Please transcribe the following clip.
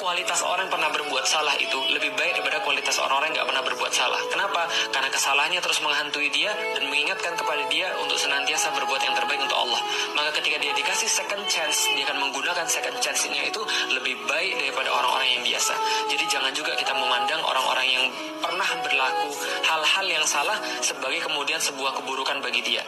kualitas orang yang pernah berbuat salah itu lebih baik daripada kualitas orang-orang yang nggak pernah berbuat salah. Kenapa? Karena kesalahannya terus menghantui dia dan mengingatkan kepada dia untuk senantiasa berbuat yang terbaik untuk Allah. Maka ketika dia dikasih second chance, dia akan menggunakan second chance-nya itu lebih baik daripada orang-orang yang biasa. Jadi jangan juga kita memandang orang-orang yang pernah berlaku hal-hal yang salah sebagai kemudian sebuah keburukan bagi dia.